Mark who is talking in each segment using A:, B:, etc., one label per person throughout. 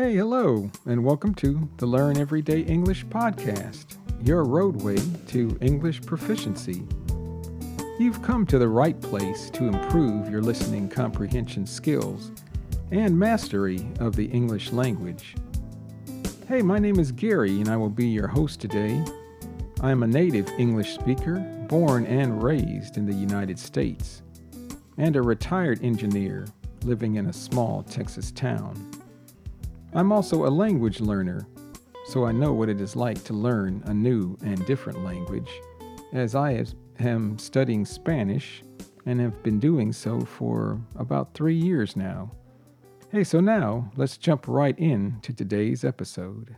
A: Hey, hello, and welcome to the Learn Everyday English podcast, your roadway to English proficiency. You've come to the right place to improve your listening comprehension skills and mastery of the English language. Hey, my name is Gary, and I will be your host today. I am a native English speaker, born and raised in the United States, and a retired engineer living in a small Texas town. I'm also a language learner, so I know what it is like to learn a new and different language, as I am studying Spanish and have been doing so for about three years now. Hey, so now let's jump right in to today's episode.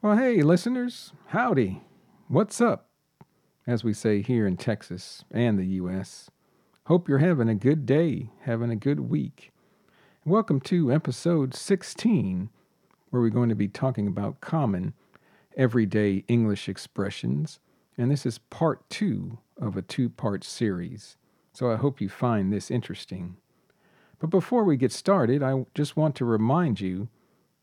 A: Well, hey, listeners, howdy. What's up? As we say here in Texas and the U.S. Hope you're having a good day, having a good week. Welcome to episode 16, where we're going to be talking about common, everyday English expressions. And this is part two of a two part series. So I hope you find this interesting. But before we get started, I just want to remind you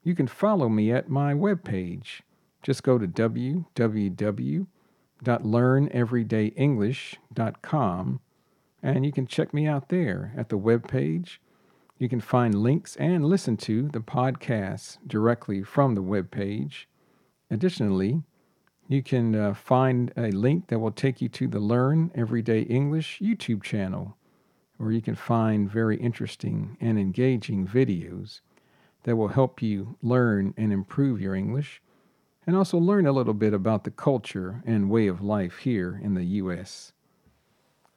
A: you can follow me at my webpage. Just go to www.learneverydayenglish.com and you can check me out there at the webpage you can find links and listen to the podcasts directly from the web page. Additionally, you can uh, find a link that will take you to the Learn Everyday English YouTube channel, where you can find very interesting and engaging videos that will help you learn and improve your English, and also learn a little bit about the culture and way of life here in the U.S.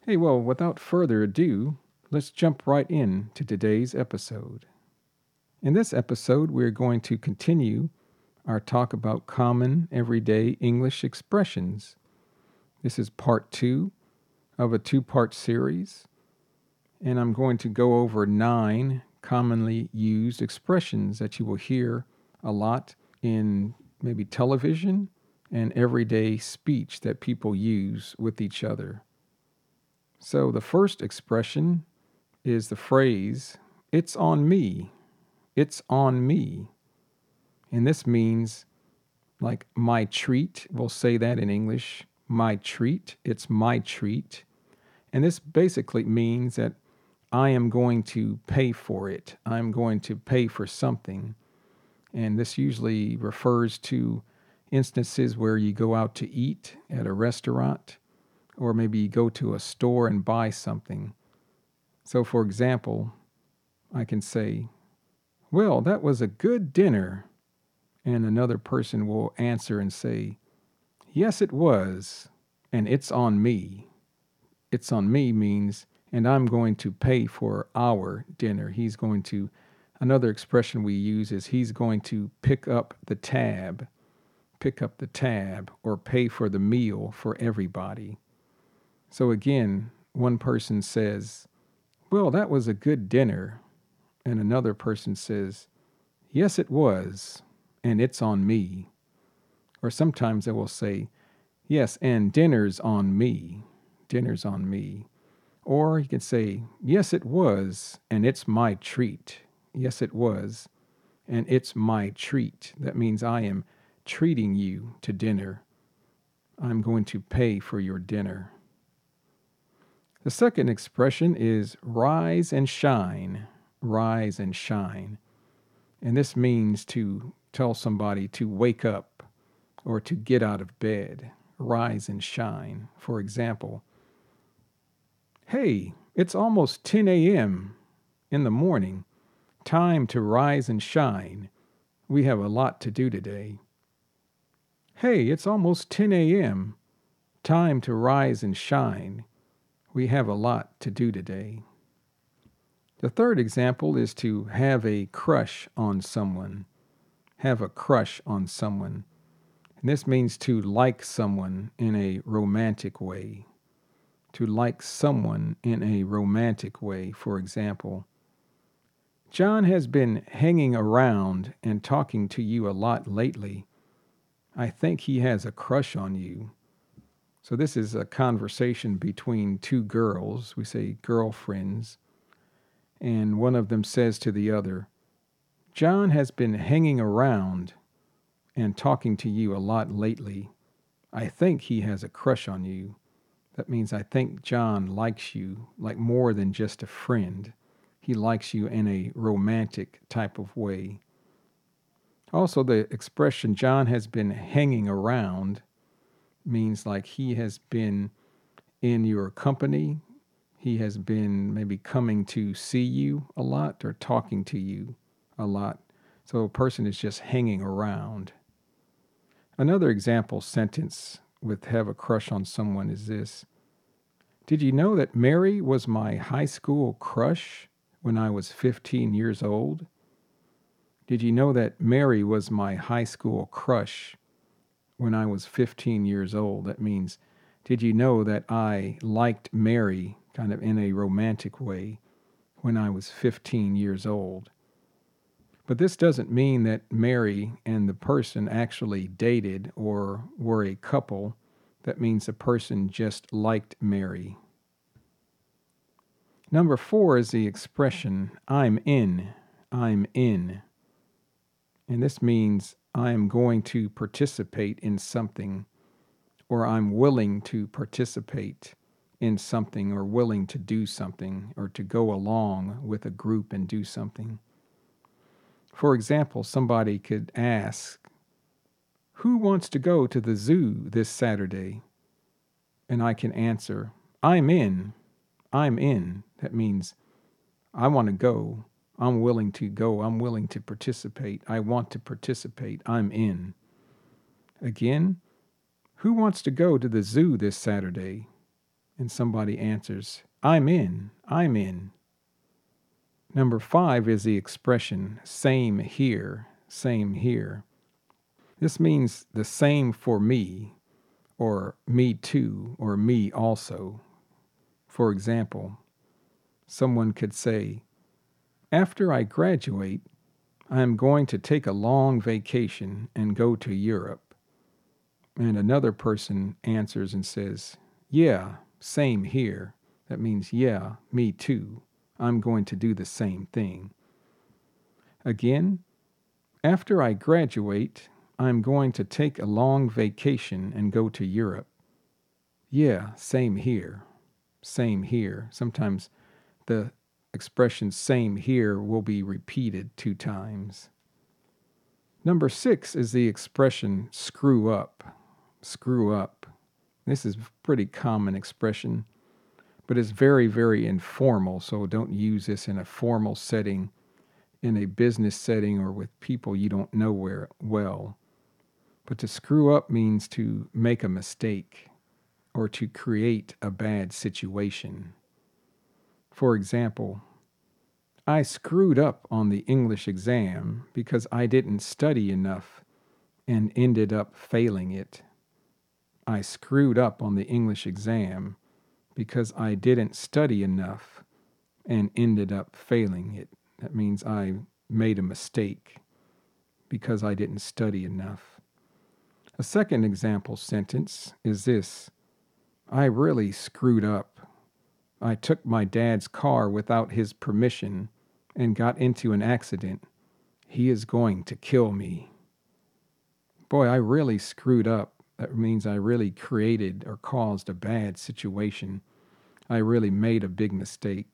A: Hey, well, without further ado, let's jump right in to today's episode. In this episode, we're going to continue our talk about common everyday English expressions. This is part two of a two part series, and I'm going to go over nine commonly used expressions that you will hear a lot in maybe television and everyday speech that people use with each other. So, the first expression is the phrase, it's on me. It's on me. And this means like my treat. We'll say that in English. My treat. It's my treat. And this basically means that I am going to pay for it. I'm going to pay for something. And this usually refers to instances where you go out to eat at a restaurant, or maybe you go to a store and buy something. So, for example, I can say, Well, that was a good dinner. And another person will answer and say, Yes, it was, and it's on me. It's on me means, and I'm going to pay for our dinner. He's going to, another expression we use is he's going to pick up the tab, pick up the tab, or pay for the meal for everybody. So again, one person says, well, that was a good dinner. And another person says, Yes, it was, and it's on me. Or sometimes they will say, Yes, and dinner's on me. Dinner's on me. Or you can say, Yes, it was, and it's my treat. Yes, it was, and it's my treat. That means I am treating you to dinner. I'm going to pay for your dinner. The second expression is rise and shine. Rise and shine. And this means to tell somebody to wake up or to get out of bed. Rise and shine. For example, Hey, it's almost 10 a.m. in the morning. Time to rise and shine. We have a lot to do today. Hey, it's almost 10 a.m. Time to rise and shine. We have a lot to do today. The third example is to have a crush on someone. Have a crush on someone. And this means to like someone in a romantic way. To like someone in a romantic way, for example. John has been hanging around and talking to you a lot lately. I think he has a crush on you. So this is a conversation between two girls, we say girlfriends, and one of them says to the other, John has been hanging around and talking to you a lot lately. I think he has a crush on you. That means I think John likes you like more than just a friend. He likes you in a romantic type of way. Also, the expression John has been hanging around means like he has been in your company. He has been maybe coming to see you a lot or talking to you a lot. So a person is just hanging around. Another example sentence with have a crush on someone is this Did you know that Mary was my high school crush when I was 15 years old? Did you know that Mary was my high school crush when I was 15 years old? That means, did you know that I liked Mary kind of in a romantic way when I was 15 years old? But this doesn't mean that Mary and the person actually dated or were a couple. That means the person just liked Mary. Number four is the expression, I'm in, I'm in. And this means I am going to participate in something, or I'm willing to participate in something, or willing to do something, or to go along with a group and do something. For example, somebody could ask, Who wants to go to the zoo this Saturday? And I can answer, I'm in. I'm in. That means I want to go. I'm willing to go. I'm willing to participate. I want to participate. I'm in. Again, who wants to go to the zoo this Saturday? And somebody answers, I'm in. I'm in. Number five is the expression same here, same here. This means the same for me, or me too, or me also. For example, someone could say, after I graduate, I am going to take a long vacation and go to Europe. And another person answers and says, Yeah, same here. That means, Yeah, me too. I'm going to do the same thing. Again, after I graduate, I'm going to take a long vacation and go to Europe. Yeah, same here. Same here. Sometimes the expression same here will be repeated two times. Number six is the expression screw up. Screw up. This is a pretty common expression, but it's very, very informal, so don't use this in a formal setting, in a business setting, or with people you don't know where well. But to screw up means to make a mistake or to create a bad situation. For example, I screwed up on the English exam because I didn't study enough and ended up failing it. I screwed up on the English exam because I didn't study enough and ended up failing it. That means I made a mistake because I didn't study enough. A second example sentence is this I really screwed up I took my dad's car without his permission and got into an accident. He is going to kill me. Boy, I really screwed up. That means I really created or caused a bad situation. I really made a big mistake.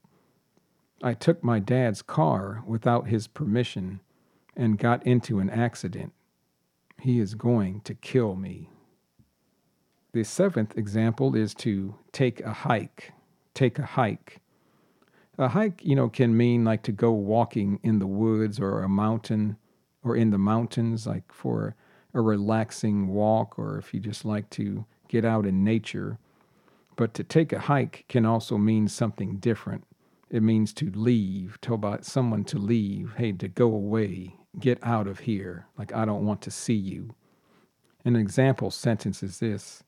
A: I took my dad's car without his permission and got into an accident. He is going to kill me. The seventh example is to take a hike take a hike. A hike, you know, can mean like to go walking in the woods or a mountain or in the mountains, like for a relaxing walk, or if you just like to get out in nature. But to take a hike can also mean something different. It means to leave, tell about someone to leave, hey, to go away, get out of here, like I don't want to see you. An example sentence is this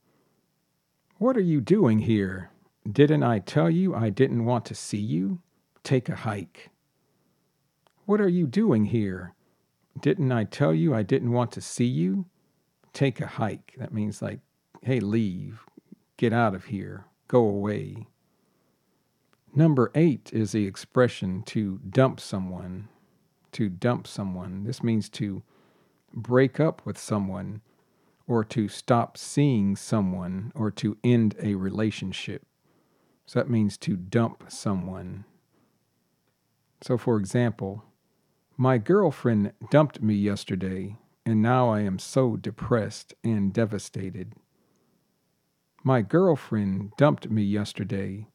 A: What are you doing here? Didn't I tell you I didn't want to see you? Take a hike. What are you doing here? Didn't I tell you I didn't want to see you? Take a hike. That means, like, hey, leave, get out of here, go away. Number eight is the expression to dump someone. to dump someone. This means to break up with someone or to stop seeing someone or to end a relationship. So that means to dump someone. So, for example, my girlfriend dumped me yesterday, and now I am so depressed and devastated. My girlfriend dumped me yesterday,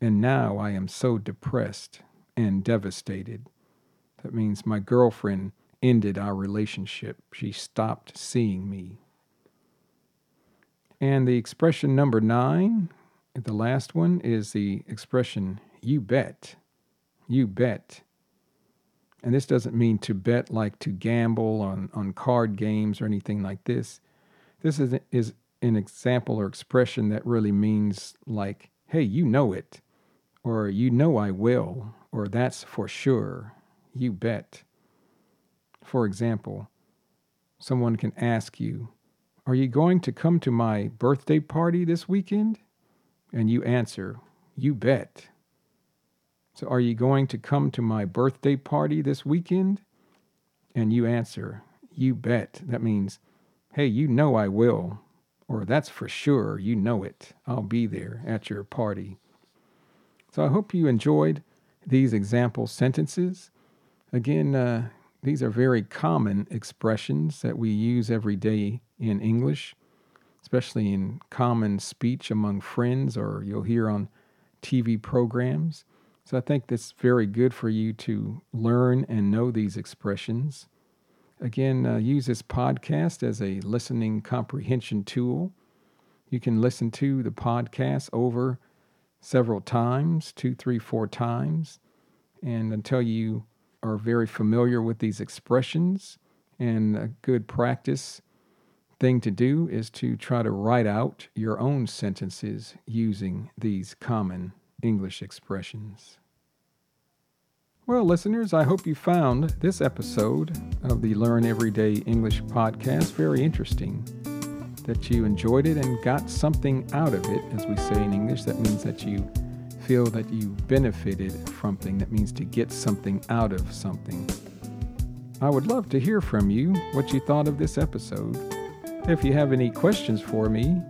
A: and now I am so depressed and devastated. That means my girlfriend ended our relationship. She stopped seeing me. And the expression number nine, the last one, is the expression you bet. You bet. And this doesn't mean to bet like to gamble on, on card games or anything like this. This is, is an example or expression that really means like, hey, you know it, or you know I will, or that's for sure. You bet. For example, someone can ask you, Are you going to come to my birthday party this weekend? And you answer, You bet. So, are you going to come to my birthday party this weekend? And you answer, You bet. That means, Hey, you know I will. Or that's for sure. You know it. I'll be there at your party. So, I hope you enjoyed these example sentences. Again, uh, these are very common expressions that we use every day in English, especially in common speech among friends or you'll hear on TV programs. So I think that's very good for you to learn and know these expressions. Again, uh, use this podcast as a listening comprehension tool. You can listen to the podcast over several times, two, three, four times, and until you are very familiar with these expressions. And a good practice thing to do is to try to write out your own sentences using these common English expressions. Well, listeners, I hope you found this episode of the Learn Everyday English podcast very interesting. That you enjoyed it and got something out of it, as we say in English. That means that you feel that you benefited from something. That means to get something out of something. I would love to hear from you what you thought of this episode. If you have any questions for me,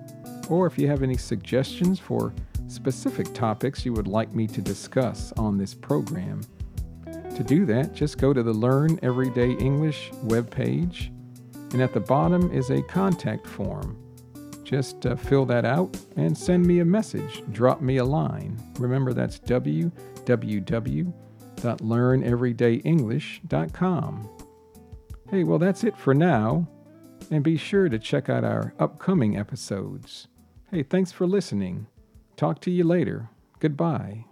A: or if you have any suggestions for specific topics you would like me to discuss on this program, to do that, just go to the Learn Everyday English webpage, and at the bottom is a contact form. Just uh, fill that out and send me a message. Drop me a line. Remember, that's www.learneverydayenglish.com. Hey, well, that's it for now. And be sure to check out our upcoming episodes. Hey, thanks for listening. Talk to you later. Goodbye.